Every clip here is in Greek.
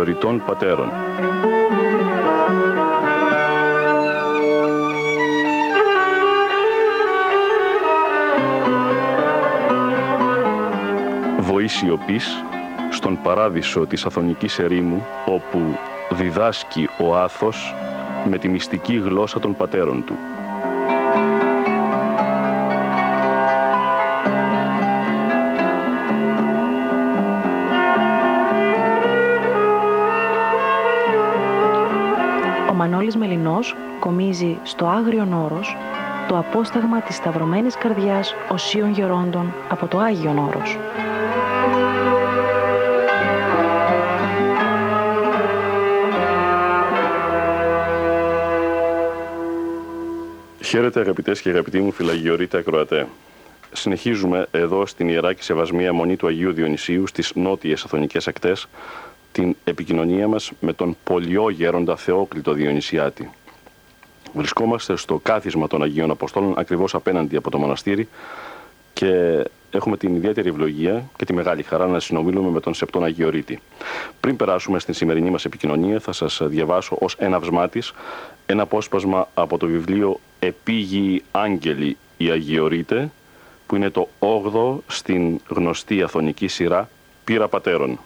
Αγιοριτών Πατέρων. Βοή σιωπής στον παράδεισο της Αθωνικής ερήμου, όπου διδάσκει ο Άθος με τη μυστική γλώσσα των πατέρων του. Μελινός κομίζει στο Άγριον Όρος το απόσταγμα της Σταυρωμένης Καρδιάς Οσίων Γερόντων από το Άγιον Όρος. Χαίρετε αγαπητές και αγαπητοί μου φυλαγιορείτε ακροατέ. Συνεχίζουμε εδώ στην Ιερά και Σεβασμία Μονή του Αγίου Διονυσίου στις νότιες Αθωνικές ακτές την επικοινωνία μας με τον πολιό γέροντα Θεόκλητο Διονυσιάτη. Βρισκόμαστε στο κάθισμα των Αγίων Αποστόλων ακριβώς απέναντι από το μοναστήρι και έχουμε την ιδιαίτερη ευλογία και τη μεγάλη χαρά να συνομιλούμε με τον Σεπτόν Αγιορείτη. Πριν περάσουμε στην σημερινή μας επικοινωνία θα σας διαβάσω ως έναυσμά της ένα απόσπασμα από το βιβλίο «Επίγειοι Άγγελοι οι Αγιορείτε» που είναι το 8ο στην γνωστή αθωνική σειρά «Πύρα Πατέρων».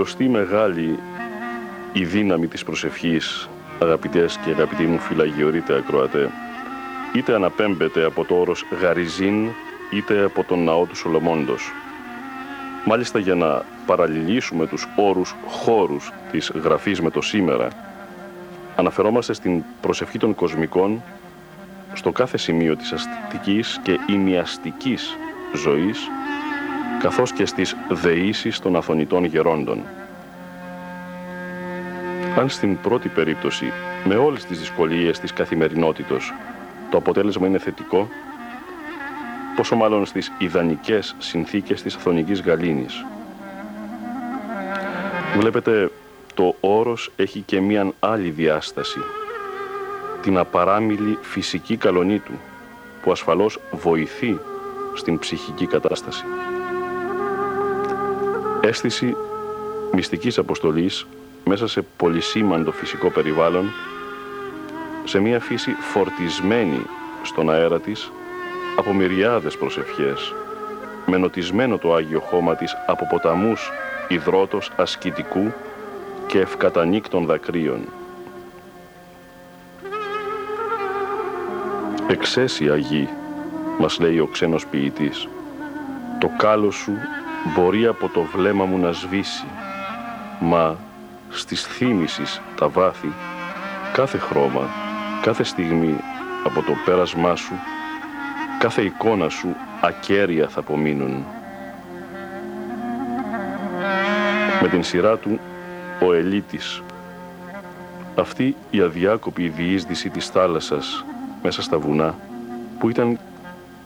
Μεγαλωστή μεγάλη η δύναμη της προσευχής, αγαπητές και αγαπητοί μου φυλαγιορείτε ακροατέ, είτε αναπέμπεται από το όρος γαριζίν, είτε από τον ναό του Σολομόντος. Μάλιστα για να παραλληλήσουμε τους όρους χώρους της γραφής με το σήμερα, αναφερόμαστε στην προσευχή των κοσμικών στο κάθε σημείο της αστικής και ημιαστικής ζωής καθώς και στις δεήσεις των αθωνητών γερόντων. Αν στην πρώτη περίπτωση, με όλες τις δυσκολίες της καθημερινότητος, το αποτέλεσμα είναι θετικό, πόσο μάλλον στις ιδανικές συνθήκες της αθωνικής γαλήνης. Βλέπετε, το όρος έχει και μία άλλη διάσταση, την απαράμιλη φυσική καλονή του, που ασφαλώς βοηθεί στην ψυχική κατάσταση. Αίσθηση μυστικής αποστολής μέσα σε πολυσήμαντο φυσικό περιβάλλον, σε μια φύση φορτισμένη στον αέρα της από μυριάδες προσευχές, με νοτισμένο το Άγιο χώμα της από ποταμούς υδρότος ασκητικού και ευκατανίκτων δακρύων. «Εξαίσια γη», μας λέει ο ξένος ποιητής, «το κάλο σου μπορεί από το βλέμμα μου να σβήσει, μα στις θύμησης τα βάθη, κάθε χρώμα, κάθε στιγμή από το πέρασμά σου, κάθε εικόνα σου ακέρια θα απομείνουν. Με την σειρά του ο Ελίτης, αυτή η αδιάκοπη διείσδυση της θάλασσας μέσα στα βουνά, που ήταν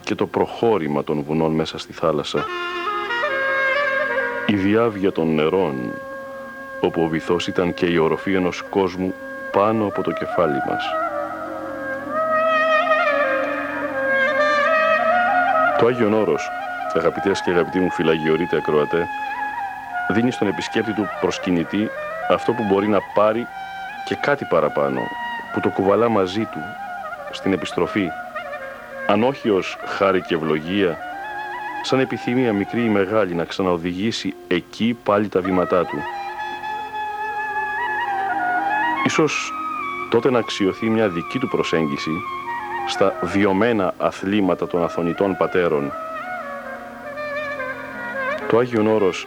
και το προχώρημα των βουνών μέσα στη θάλασσα, η διάβια των νερών, όπου ο βυθός ήταν και η οροφή ενός κόσμου πάνω από το κεφάλι μας. Το Άγιον Όρος, αγαπητές και αγαπητοί μου φυλαγιορείτε ακροατέ, δίνει στον επισκέπτη του προσκυνητή αυτό που μπορεί να πάρει και κάτι παραπάνω, που το κουβαλά μαζί του στην επιστροφή, αν όχι ως χάρη και ευλογία, σαν επιθυμία μικρή ή μεγάλη να ξαναοδηγήσει εκεί πάλι τα βήματά του. Ίσως τότε να αξιωθεί μια δική του προσέγγιση στα βιωμένα αθλήματα των αθωνητών πατέρων. Το Άγιον Όρος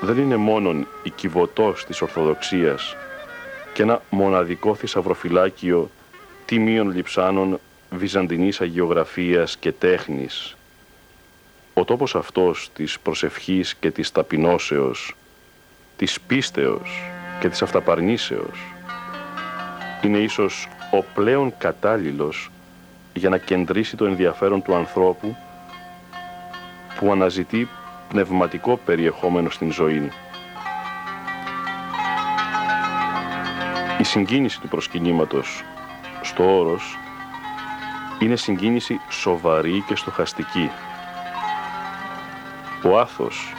δεν είναι μόνον η κυβωτός της Ορθοδοξίας και ένα μοναδικό θησαυροφυλάκιο τιμίων λειψάνων βυζαντινής αγιογραφίας και τέχνης. Ο τόπος αυτός της προσευχής και της ταπεινώσεως, της πίστεως και της αυταπαρνήσεως είναι ίσως ο πλέον κατάλληλος για να κεντρήσει το ενδιαφέρον του ανθρώπου που αναζητεί πνευματικό περιεχόμενο στην ζωή. Η συγκίνηση του προσκυνήματος στο όρος είναι συγκίνηση σοβαρή και στοχαστική. Ο άθος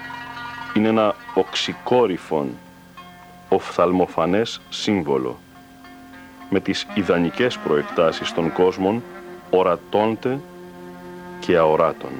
είναι ένα οξυκόρυφον, οφθαλμοφανές σύμβολο με τις ιδανικές προεκτάσεις των κόσμων ορατώνται και αοράτων.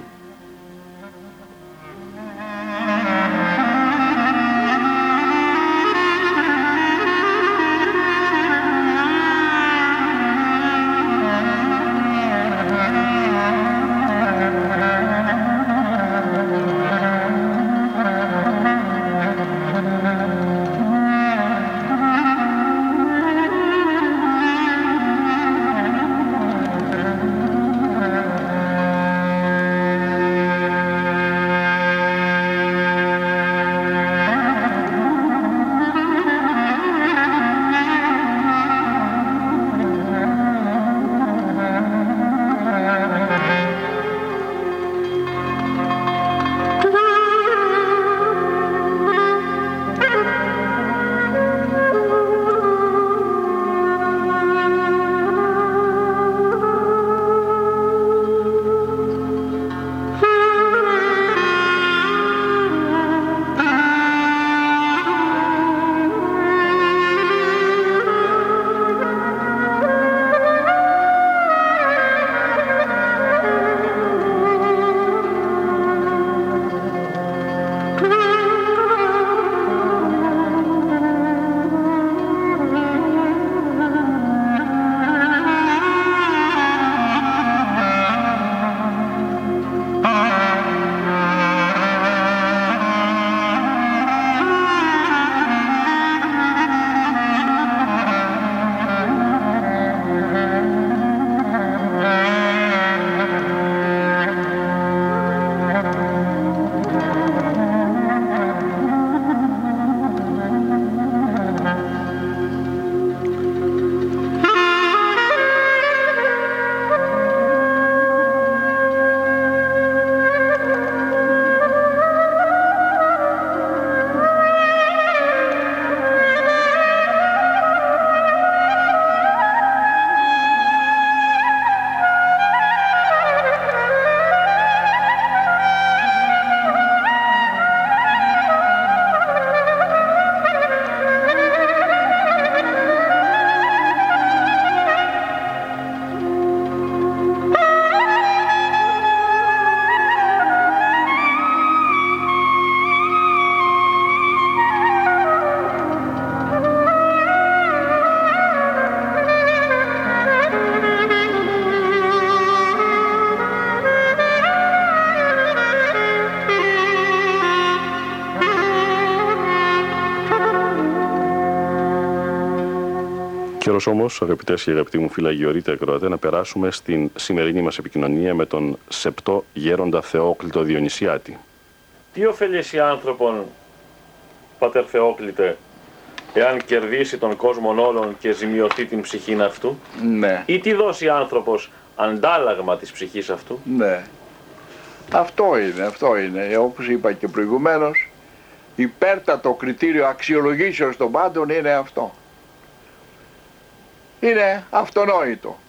Καιρός όμως, αγαπητές και αγαπητοί μου φίλα Γεωρίτε Ακροατέ, να περάσουμε στην σημερινή μας επικοινωνία με τον σεπτό γέροντα Θεόκλητο Διονυσιάτη. Τι ωφελήσει άνθρωπον, Πατέρ Θεόκλητε, εάν κερδίσει τον κόσμο όλων και ζημιωθεί την ψυχή αυτού, Ναι, ή τι δώσει άνθρωπος αντάλλαγμα της ψυχής αυτού; ναι. Αυτό είναι, αυτό είναι. Όπως είπα και προηγουμένως, υπέρτατο κριτήριο αξιολογήσεως των πάντων είναι αυτό. Είναι αυτονόητο.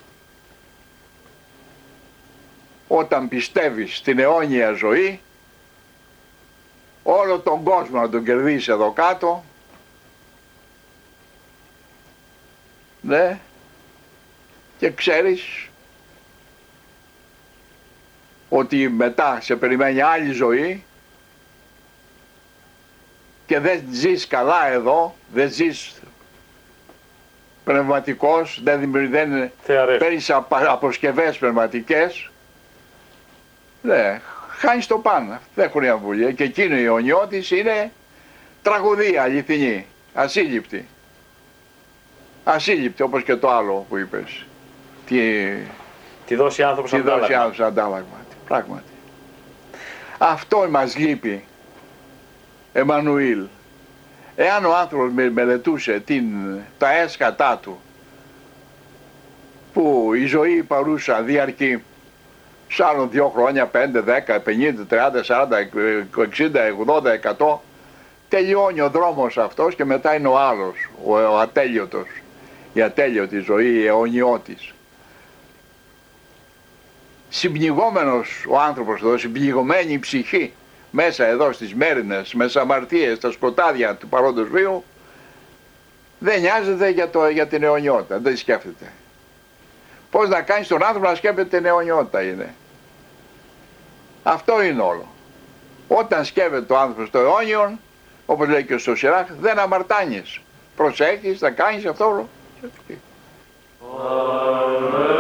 Όταν πιστεύεις στην αιώνια ζωή, όλο τον κόσμο να τον κερδίσεις εδώ κάτω. Ναι. Και ξέρεις ότι μετά σε περιμένει άλλη ζωή και δεν ζεις καλά εδώ, δεν ζεις πνευματικός, δεν, δεν παίρνεις αποσκευές πνευματικές, ναι, χάνεις το πάνω, δεν έχουν αμβουλία και εκείνο η ονιώτης είναι τραγωδία αληθινή, ασύλληπτη. Ασύλληπτη όπως και το άλλο που είπες. Τι, τη δώσει άνθρωπος αντάλλαγμα. Τη δώσει άνθρωπος αντάλλαγμα, πράγματι. Αυτό μας λείπει Εμμανουήλ. Εάν ο άνθρωπος μελετούσε την, τα έσκατά του που η ζωή παρούσα διαρκεί σε άλλο δύο χρόνια, πέντε, δέκα, πενήντα, τριάντα, σαράντα, εξήντα, ογδόντα, εκατό τελειώνει ο δρόμος αυτός και μετά είναι ο άλλος, ο, ο ατέλειωτος, η ατέλειωτη ζωή, η αιωνιώτης. Συμπνιγόμενος ο άνθρωπος εδώ, συμπνιγωμένη η ψυχή, μέσα εδώ στις μέρινες, μέσα αμαρτίες, στα σκοτάδια του παρόντος βίου, δεν νοιάζεται για, το, για την αιωνιότητα, δεν σκέφτεται. Πώς να κάνεις τον άνθρωπο να σκέφτεται την αιωνιότητα είναι. Αυτό είναι όλο. Όταν σκέφτεται το άνθρωπος στο αιώνιον, όπως λέει και ο Σωσιράχ, δεν αμαρτάνεις. Προσέχεις, θα κάνεις αυτό όλο. λέμε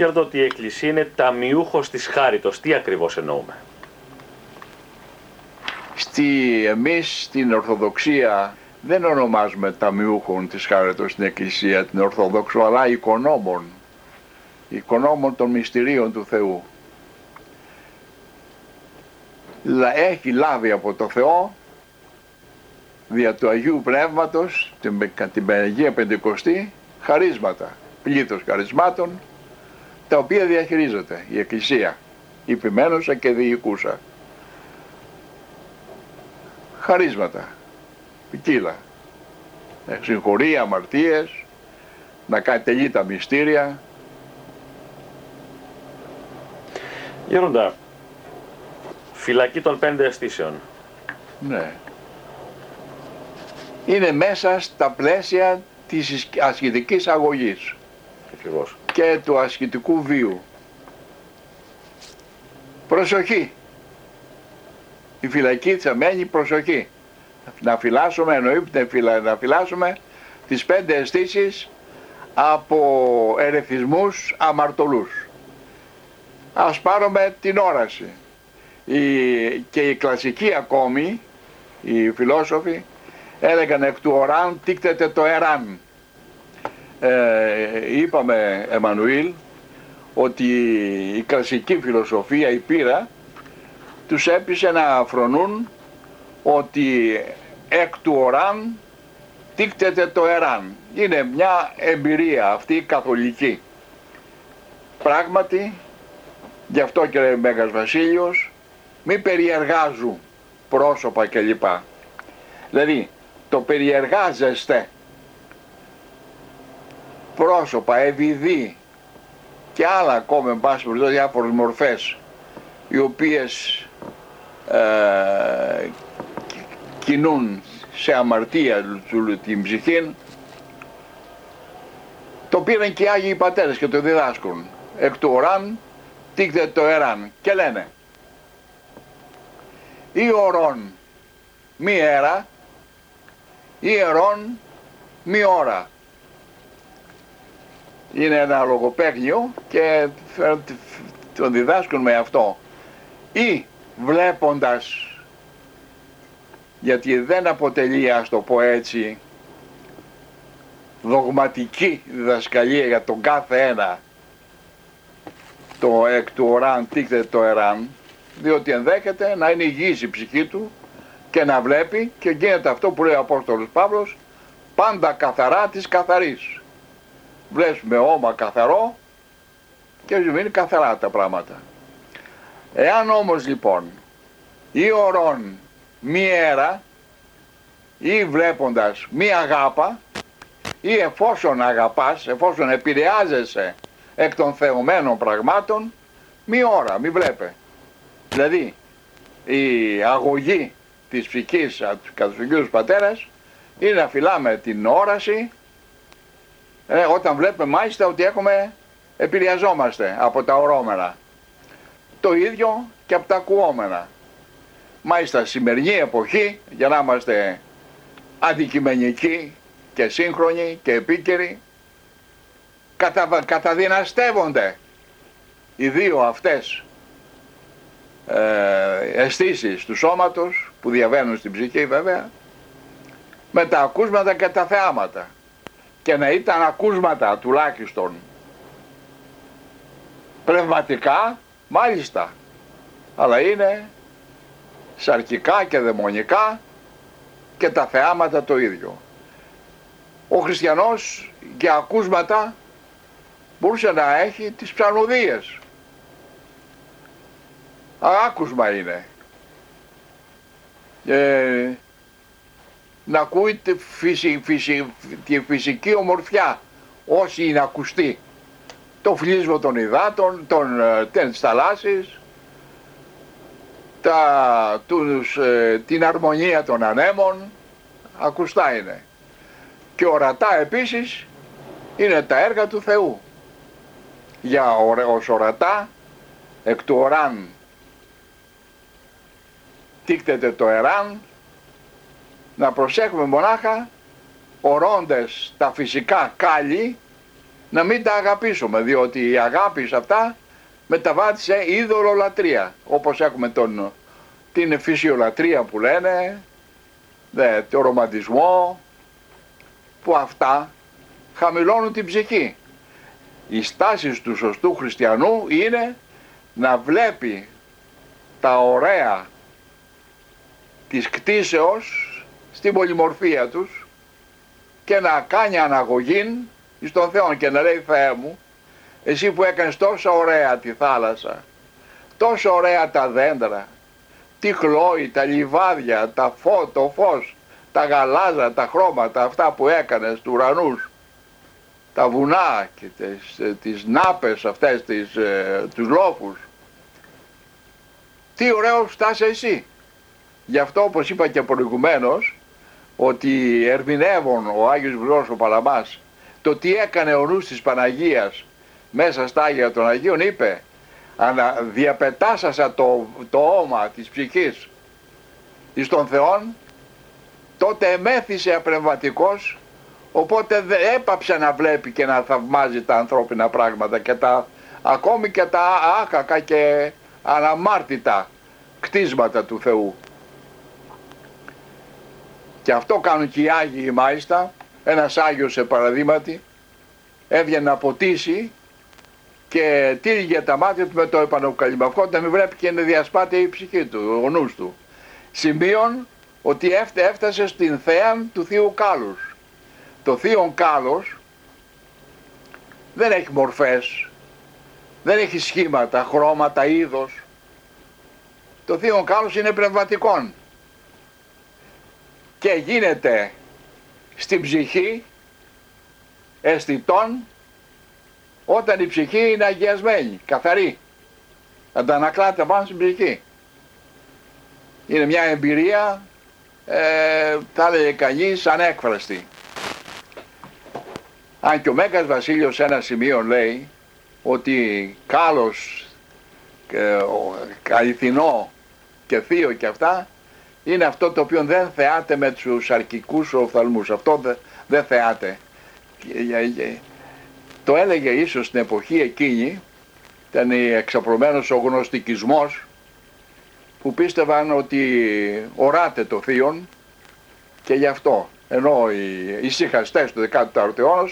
Γεροντό ότι η Εκκλησία είναι ταμιούχος της χάριτος. Τι ακριβώς εννοούμε; Στη, εμείς στην Ορθοδοξία δεν ονομάζουμε ταμιούχων της χάριτος στην Εκκλησία την Ορθοδόξο αλλά οικονόμων. Οικονόμων των μυστηρίων του Θεού. Έχει λάβει από το Θεό δια του Αγίου Πνεύματος την, την Παναγία Πεντηκοστή χαρίσματα, πλήθος χαρισμάτων τα οποία διαχειρίζεται η Εκκλησία, υπημένουσα και διοικούσα. Χαρίσματα, ποικίλα, συγχωρεί αμαρτίες, να κάνει τελεί τα μυστήρια. Γέροντα, φυλακή των πέντε αισθήσεων. Ναι. Είναι μέσα στα πλαίσια της ασχητικής αγωγής και του ασχητικού βίου. Προσοχή. Η φυλακή μένει προσοχή. Να φυλάσσουμε, εννοείται να φυλάσσουμε τις πέντε αισθήσεις από ερεθισμούς αμαρτωλούς. Ας πάρουμε την όραση. Η, και οι κλασικοί ακόμη, οι φιλόσοφοι, έλεγαν εκ του οράν τίκτεται το εράν. Ε, είπαμε Εμμανουήλ ότι η κλασική φιλοσοφία, η πείρα τους έπεισε να φρονούν ότι εκ του οράν τίκτεται το εράν. Είναι μια εμπειρία αυτή καθολική. Πράγματι, γι' αυτό και ο Μέγας Βασίλειος, μη περιεργάζουν πρόσωπα κλπ. Δηλαδή, το περιεργάζεστε πρόσωπα, ευηδή και άλλα ακόμα εν πάση περιπτώσει διάφορες μορφές οι οποίες ε, κινούν σε αμαρτία την ψυχή το πήραν και οι Άγιοι Πατέρες και το διδάσκουν. Εκ του οράν τίκτε το εράν και λένε ή ορών μη έρα ή ερών μη ώρα είναι ένα λογοπαίγνιο και τον διδάσκουν με αυτό. Ή βλέποντας γιατί δεν αποτελεί ας το πω έτσι δογματική διδασκαλία για τον κάθε ένα το εκ του οράν τίκτε το εράν διότι ενδέχεται να είναι υγιής η ψυχή του και να βλέπει και γίνεται αυτό που λέει ο Απόστολος Παύλος πάντα καθαρά της καθαρής βλέπουμε όμα καθαρό και είναι καθαρά τα πράγματα. Εάν όμως λοιπόν ή ορών μη έρα ή βλέποντας μη αγάπα ή εφόσον αγαπάς, εφόσον επηρεάζεσαι εκ των θεωμένων πραγμάτων μη ώρα, μη βλέπε. Δηλαδή η αγωγή της ψυχής κατά τους πατέρας είναι να φυλάμε την όραση ε, όταν βλέπουμε μάλιστα ότι έχουμε επηρεαζόμαστε από τα ορόμενα. Το ίδιο και από τα ακουόμενα. Μάλιστα σημερινή εποχή για να είμαστε αντικειμενικοί και σύγχρονοι και επίκαιροι κατα, καταδυναστεύονται οι δύο αυτές ε, αισθήσεις του σώματος που διαβαίνουν στην ψυχή βέβαια με τα ακούσματα και τα θεάματα και να ήταν ακούσματα τουλάχιστον πνευματικά μάλιστα αλλά είναι σαρκικά και δαιμονικά και τα θεάματα το ίδιο. Ο χριστιανός για ακούσματα μπορούσε να έχει τις ψαλμοδίες. Άκουσμα είναι. Ε, να ακούει τη, τη φυσική ομορφιά όσοι είναι ακουστή. Το φλίσμα των υδάτων, των, ε, της θαλάσσης, τα, τους, ε, την αρμονία των ανέμων, ακουστά είναι. Και ορατά επίσης είναι τα έργα του Θεού. Για ως ορατά, εκ του οράν τίκτεται το εράν, να προσέχουμε μονάχα ορώντες τα φυσικά κάλλη να μην τα αγαπήσουμε διότι η αγάπη σε αυτά μεταβάλλεται σε είδωλολατρεία όπως έχουμε τον, την φυσιολατρεία που λένε δε, το ρομαντισμό που αυτά χαμηλώνουν την ψυχή. Η στάση του σωστού χριστιανού είναι να βλέπει τα ωραία της κτίσεως στην πολυμορφία τους και να κάνει αναγωγή στον Θεό και να λέει Θεέ μου εσύ που έκανες τόσο ωραία τη θάλασσα τόσο ωραία τα δέντρα τη χλώη, τα λιβάδια, τα φω, το φως τα γαλάζα, τα χρώματα αυτά που έκανες του ουρανούς τα βουνά και τις, ε, τις νάπες αυτές, τις, ε, τους λόφους τι ωραίο φτάσει εσύ γι' αυτό όπως είπα και προηγουμένως ότι ερμηνεύουν ο Άγιος Γρηγόρης ο Παλαμάς το τι έκανε ο νους της Παναγίας μέσα στα Άγια των Αγίων είπε ανα διαπετάσασα το, το όμα της ψυχής εις των Θεών τότε εμέθησε απνευματικός οπότε δεν έπαψε να βλέπει και να θαυμάζει τα ανθρώπινα πράγματα και τα ακόμη και τα άκακα και αναμάρτητα κτίσματα του Θεού. Και αυτό κάνουν και οι Άγιοι μάλιστα. Ένας Άγιος σε παραδείγματι έβγαινε να ποτίσει και τύλιγε τα μάτια του με το επανοκαλυμαυκό να μην βλέπει και να διασπάται η ψυχή του, ο νους του. Σημείων ότι έφτασε στην θέα του Θείου Κάλους. Το Θείο Κάλος δεν έχει μορφές, δεν έχει σχήματα, χρώματα, είδος. Το Θείο Κάλος είναι πνευματικόν και γίνεται στην ψυχή αισθητών όταν η ψυχή είναι αγιασμένη, καθαρή. Αντανακλάται πάνω στην ψυχή. Είναι μια εμπειρία, ε, θα έλεγε κανείς, ανέκφραστη. Αν και ο Μέγας Βασίλειος σε ένα σημείο λέει ότι κάλος, ε, αληθινό και θείο και αυτά είναι αυτό το οποίο δεν θεάται με τους αρκικούς οφθαλμούς. Αυτό δεν θεάται. Το έλεγε ίσως στην εποχή εκείνη, ήταν εξαπλωμένος ο γνωστικισμός που πίστευαν ότι οράται το θείον και γι' αυτό ενώ οι ησυχαστές του 14ου αιώνα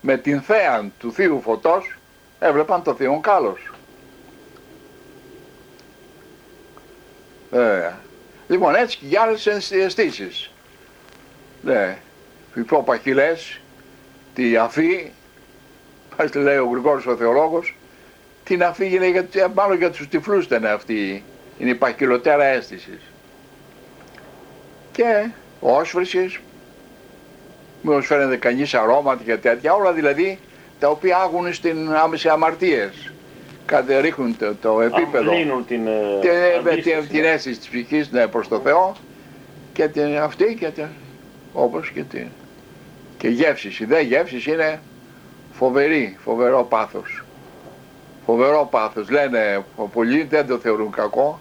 με την θέα του θείου φωτός έβλεπαν το θείον κάλος. Βέβαια. Λοιπόν, έτσι και για άλλες αισθήσεις. Ναι, οι πιο παχυλές, τη αφή, πας λέει ο Γρηγόρης ο θεολόγος, την αφή είναι για, μάλλον για τους τυφλούς ήταν αυτή, είναι η παχυλωτέρα αίσθησης. Και όσφρησης, μήπως φαίνεται κανείς αρώματα και τέτοια, όλα δηλαδή τα οποία άγουν στην άμεση αμαρτίες ρίχνουν το, το επίπεδο, την, την, την, την αίσθηση της ψυχής ναι, προς το Θεό και την, αυτή και την, όπως και την και γεύσεις. Η δε γεύσεις είναι φοβερή, φοβερό πάθος. Φοβερό πάθος. Λένε πολλοί δεν το θεωρούν κακό.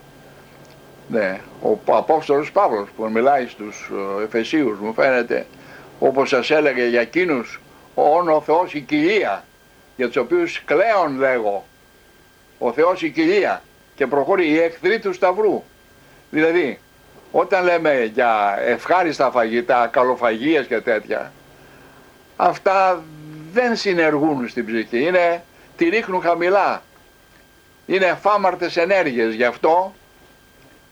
Ναι, ο Απόστολος Παύλος που μιλάει στους ε, Εφεσίους μου φαίνεται όπως σας έλεγε για εκείνους όν ο Θεός η κοιλία για τους οποίους κλαίων λέγω ο Θεός η κοιλία και προχωρεί οι εχθροί του σταυρού. Δηλαδή, όταν λέμε για ευχάριστα φαγητά, καλοφαγίες και τέτοια, αυτά δεν συνεργούν στην ψυχή, είναι, τη ρίχνουν χαμηλά. Είναι εφάμαρτες ενέργειες, γι' αυτό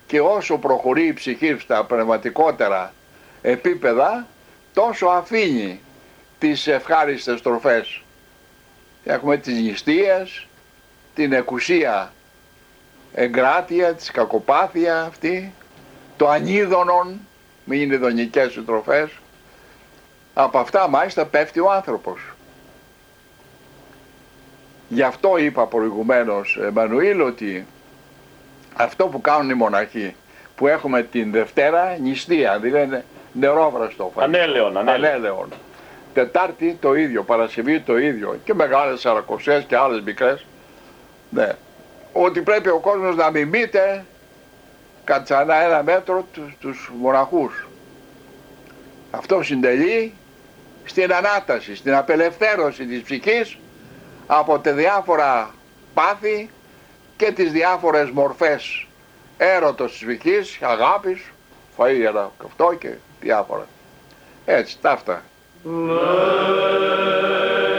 και όσο προχωρεί η ψυχή στα πνευματικότερα επίπεδα, τόσο αφήνει τις ευχάριστες τροφές. Έχουμε τις νηστείες, την εκουσία εγκράτεια, της κακοπάθεια αυτή, το ανίδωνον, μην είναι δονικές σου τροφές. Από αυτά μάλιστα πέφτει ο άνθρωπος. Γι' αυτό είπα προηγουμένως, Εμμανουήλ, ότι αυτό που κάνουν οι μοναχοί, που έχουμε την Δευτέρα νηστεία, δηλαδή νερόβραστο. Ανέλεον, ανέλεον. Τετάρτη το ίδιο, Παρασκευή το ίδιο και μεγάλες σαρακοσές και άλλες μικρές ναι. Ότι πρέπει ο κόσμος να μιμείται κατά ένα μέτρο τους, τους μοναχούς. Αυτό συντελεί στην ανάταση, στην απελευθέρωση της ψυχής από τα διάφορα πάθη και τις διάφορες μορφές έρωτος της ψυχής, αγάπης, φαΐγερα αυτό και διάφορα. Έτσι, ταύτα. Deus,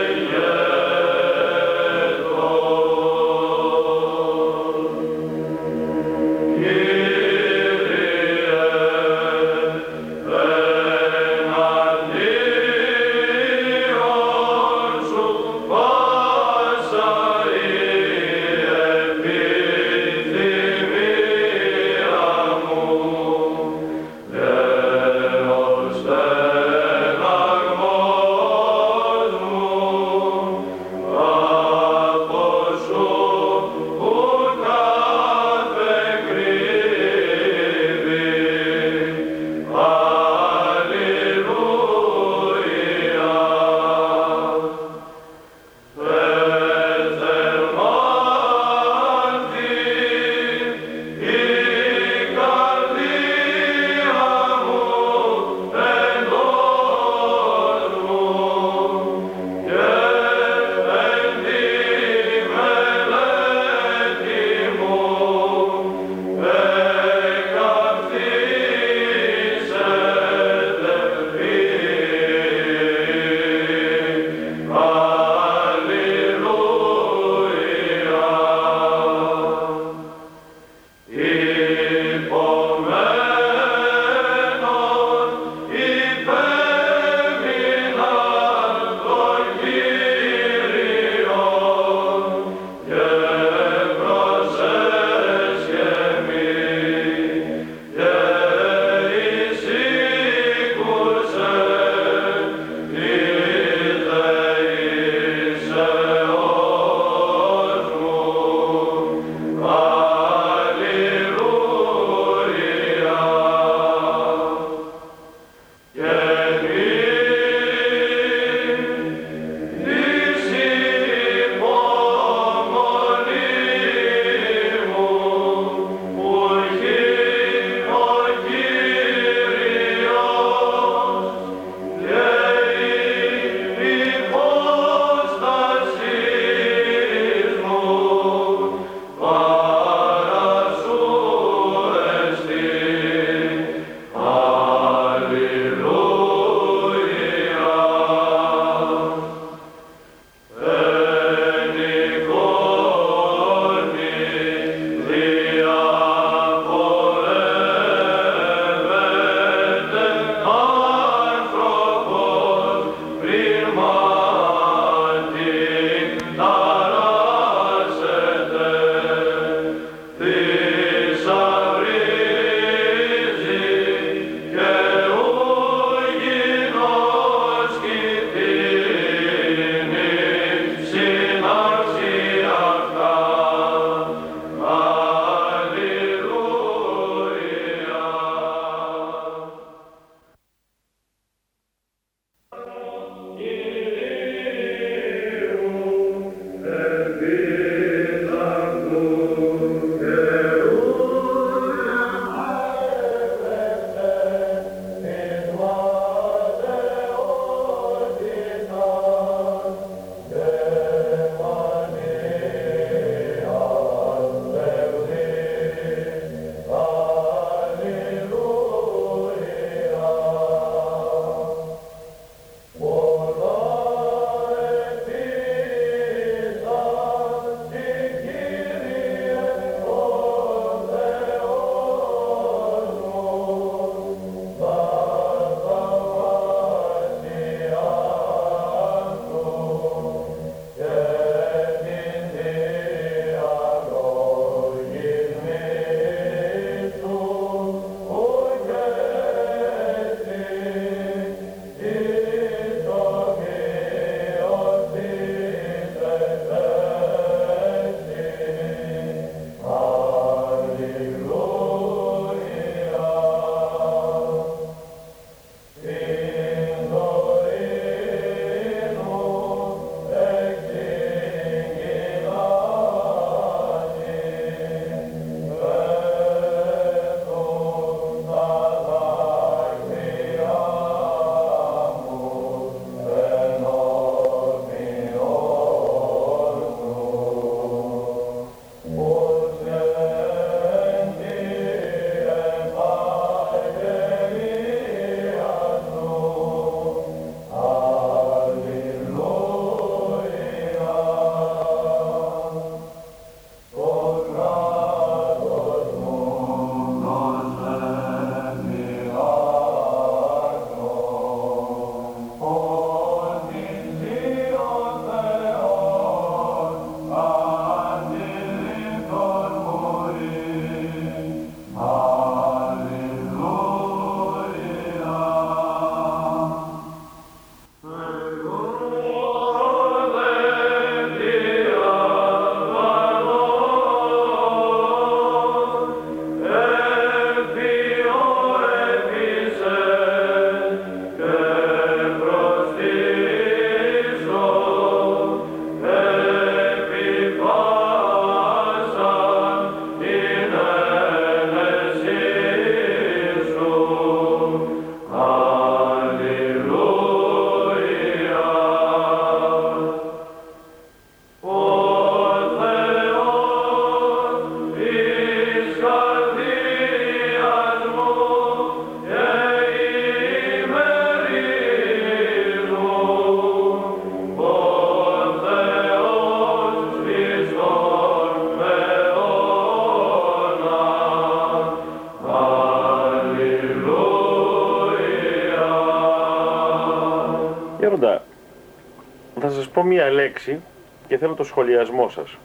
λέξη και θέλω το σχολιασμό σας.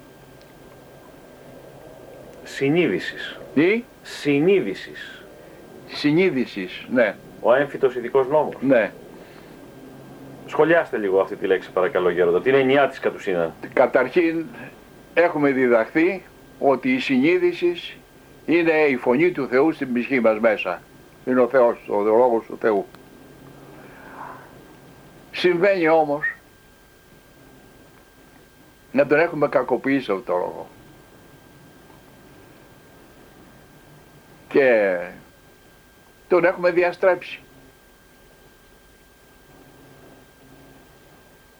Συνείδησης. Τι, Συνείδησης. συνείδησης, ναι, Ο έμφυτος ειδικός νόμος. ναι. Σχολιάστε λίγο αυτή τη λέξη παρακαλώ Γέροντα. Την εννοιά της κατ' ουσίαν. Καταρχήν έχουμε διδαχθεί ότι η συνείδησης είναι η φωνή του Θεού στην ψυχή μας μέσα. Είναι ο Θεός, ο Λόγος του Θεού. Συμβαίνει όμως να τον έχουμε κακοποιήσει αυτό το λόγο. Και τον έχουμε διαστρέψει.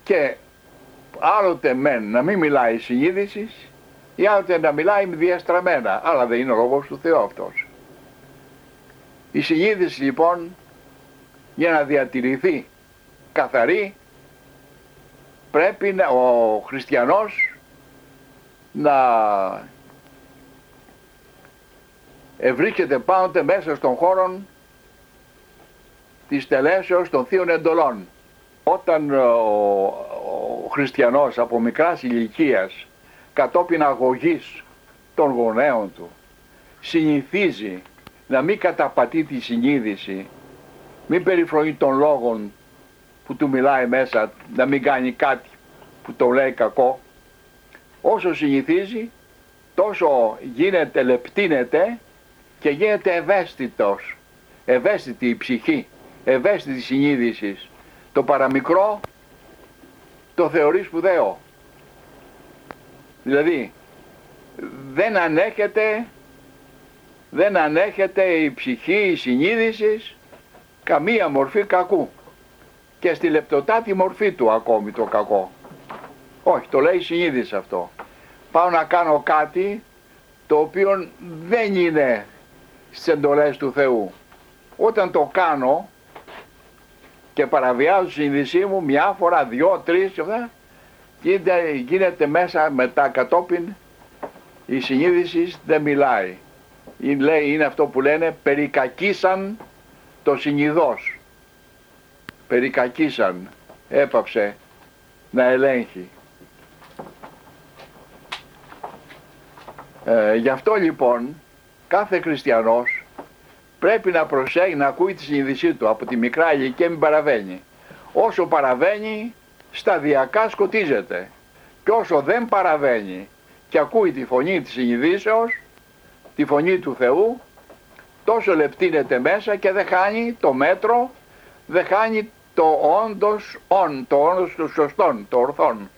Και άλλοτε μεν να μην μιλάει συνείδησης ή άλλοτε να μιλάει διαστραμμένα. Αλλά δεν είναι ο λόγος του Θεού αυτός. Η συνείδηση λοιπόν για να διατηρηθεί καθαρή πρέπει να, ο χριστιανός να ευρίσκεται πάντοτε μέσα στον χώρο της τελέσεως των θείων εντολών. Όταν ο, ο χριστιανός από μικράς ηλικίας κατόπιν αγωγής των γονέων του συνηθίζει να μην καταπατεί τη συνείδηση, μην περιφρονεί των λόγων που του μιλάει μέσα, να μην κάνει κάτι που το λέει κακό. Όσο συνηθίζει, τόσο γίνεται, λεπτύνεται και γίνεται ευαίσθητος. Ευαίσθητη η ψυχή, ευαίσθητη η συνείδηση. Το παραμικρό το θεωρείς σπουδαίο. Δηλαδή, δεν ανέχεται, δεν ανέχεται η ψυχή, η συνείδηση καμία μορφή κακού. Και στη λεπτοτάτη μορφή του ακόμη το κακό. Όχι, το λέει η συνείδηση αυτό. Πάω να κάνω κάτι το οποίο δεν είναι στις εντολές του Θεού. Όταν το κάνω και παραβιάζω τη συνείδησή μου μια φορά, δυο, τρεις και αυτά, γίνεται, γίνεται μέσα μετά κατόπιν η συνείδηση δεν μιλάει. Είναι, λέει, είναι αυτό που λένε περικακίσαν το συνειδός. Περικακίσαν, έπαψε να ελέγχει. Ε, γι' αυτό λοιπόν κάθε χριστιανός πρέπει να προσέχει να ακούει τη συνείδησή του από τη μικρά ηλικία μην παραβαίνει. Όσο παραβαίνει σταδιακά σκοτίζεται και όσο δεν παραβαίνει και ακούει τη φωνή της συνειδήσεως, τη φωνή του Θεού, τόσο λεπτύνεται μέσα και δεν χάνει το μέτρο, δεν χάνει το όντως όν, το όντως του σωστόν, το ορθόν.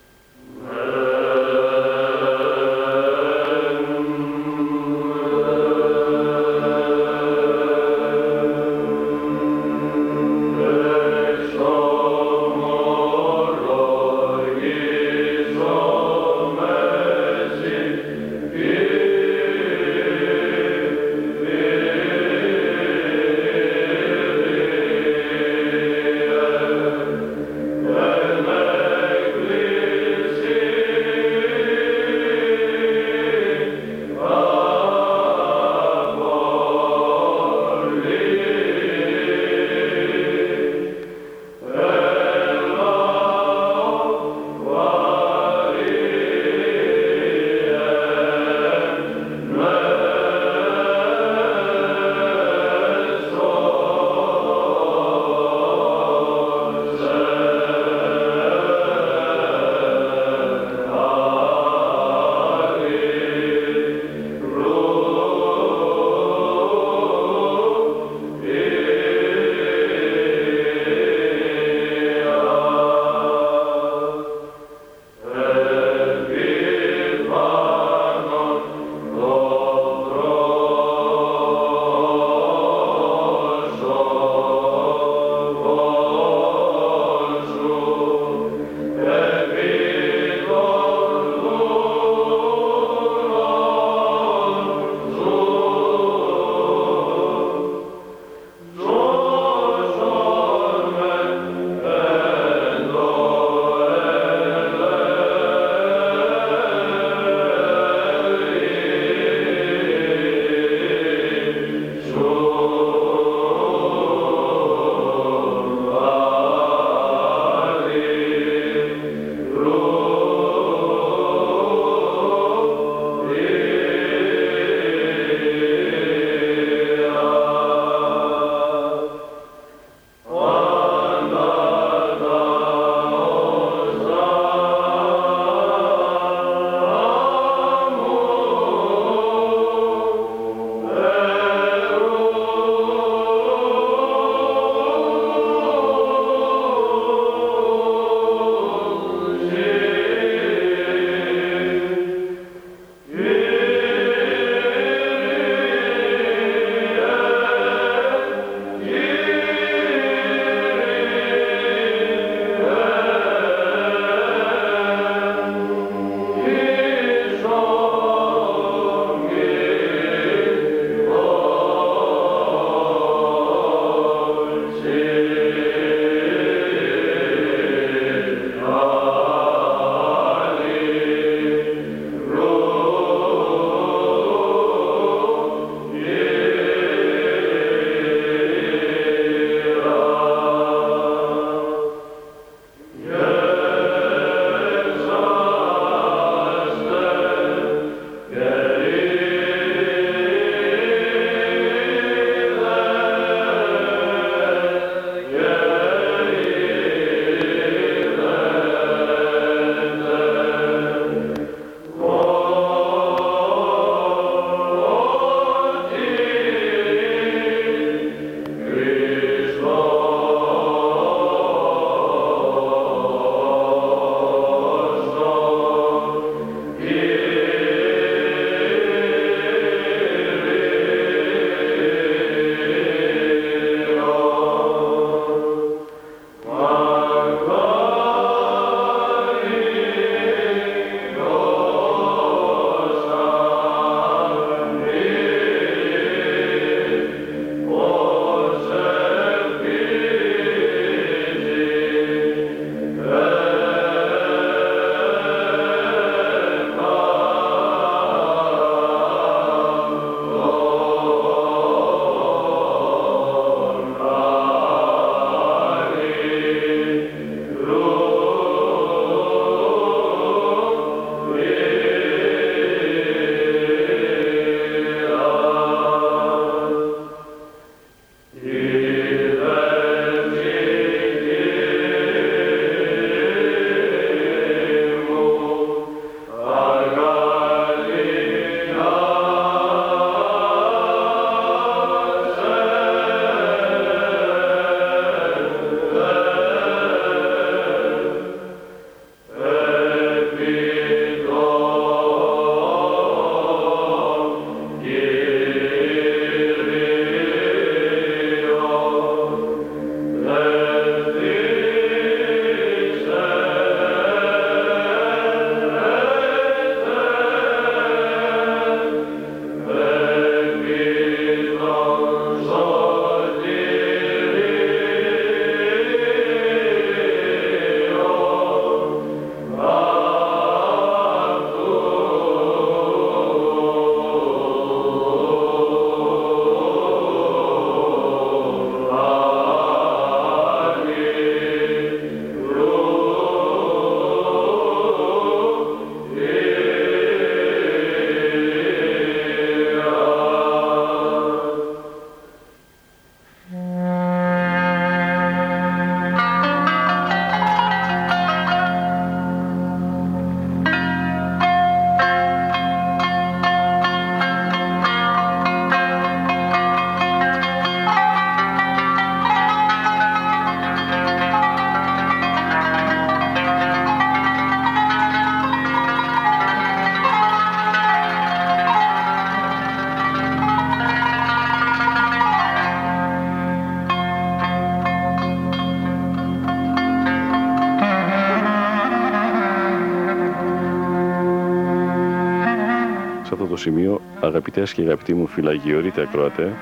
Αγαπητές και αγαπητοί μου φυλαγιορείτε ακροατέ,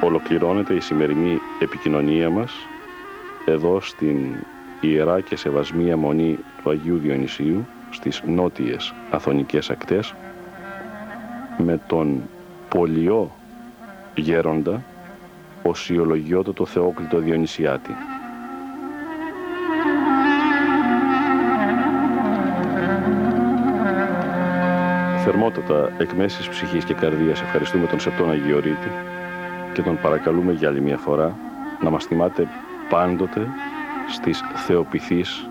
ολοκληρώνεται η σημερινή επικοινωνία μας εδώ στην Ιερά και Σεβασμία Μονή του Αγίου Διονυσίου στις νότιες Αθωνικές ακτές με τον πολιό γέροντα οσιολογιότατο Θεόκλητο Διονυσιάτη. Θερμότατα εκ μέσης ψυχής και καρδίας ευχαριστούμε τον Σεπτόν Αγιορείτη και τον παρακαλούμε για άλλη μια φορά να μας θυμάται πάντοτε στις θεοποιηθείς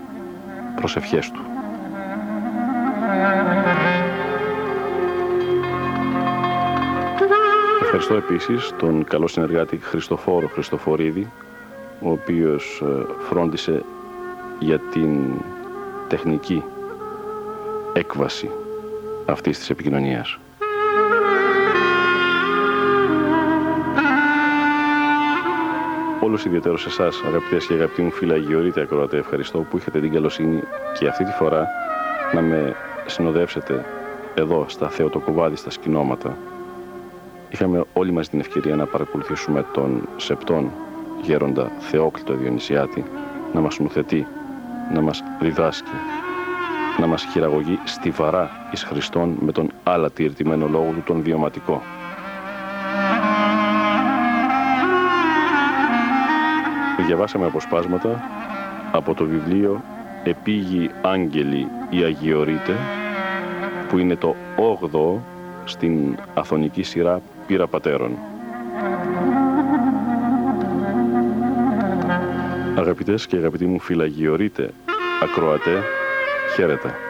προσευχές του. Ευχαριστώ επίσης τον καλό συνεργάτη Χριστοφόρο Χριστοφορίδη, ο οποίος ε, φρόντισε για την τεχνική έκβαση αυτής της επικοινωνίας. Όλους ιδιαίτερο σε εσάς, αγαπητές και αγαπητοί μου φίλα Αγιορείτε Ακροατέ, ευχαριστώ που είχατε την καλοσύνη και αυτή τη φορά να με συνοδεύσετε εδώ στα Θεοτοκοβάδη, στα σκηνώματα. Είχαμε όλοι μας την ευκαιρία να παρακολουθήσουμε τον Σεπτόν γέροντα Θεόκλητο Διονυσιάτη να μας νουθετεί, να μας διδάσκει, να μας χειραγωγεί στιβαρά εις Χριστόν με τον άλλα τυρτημένο λόγο του τον βιωματικό. Διαβάσαμε αποσπάσματα από το βιβλίο «Επίγει Άγγελοι η Αγιορείτε» που είναι το 8ο στην αθωνική σειρά Πύρα Πατέρων. Αγαπητές και αγαπητοί μου φυλαγιορείτε, ακροατέ, χαίρετε. ήταν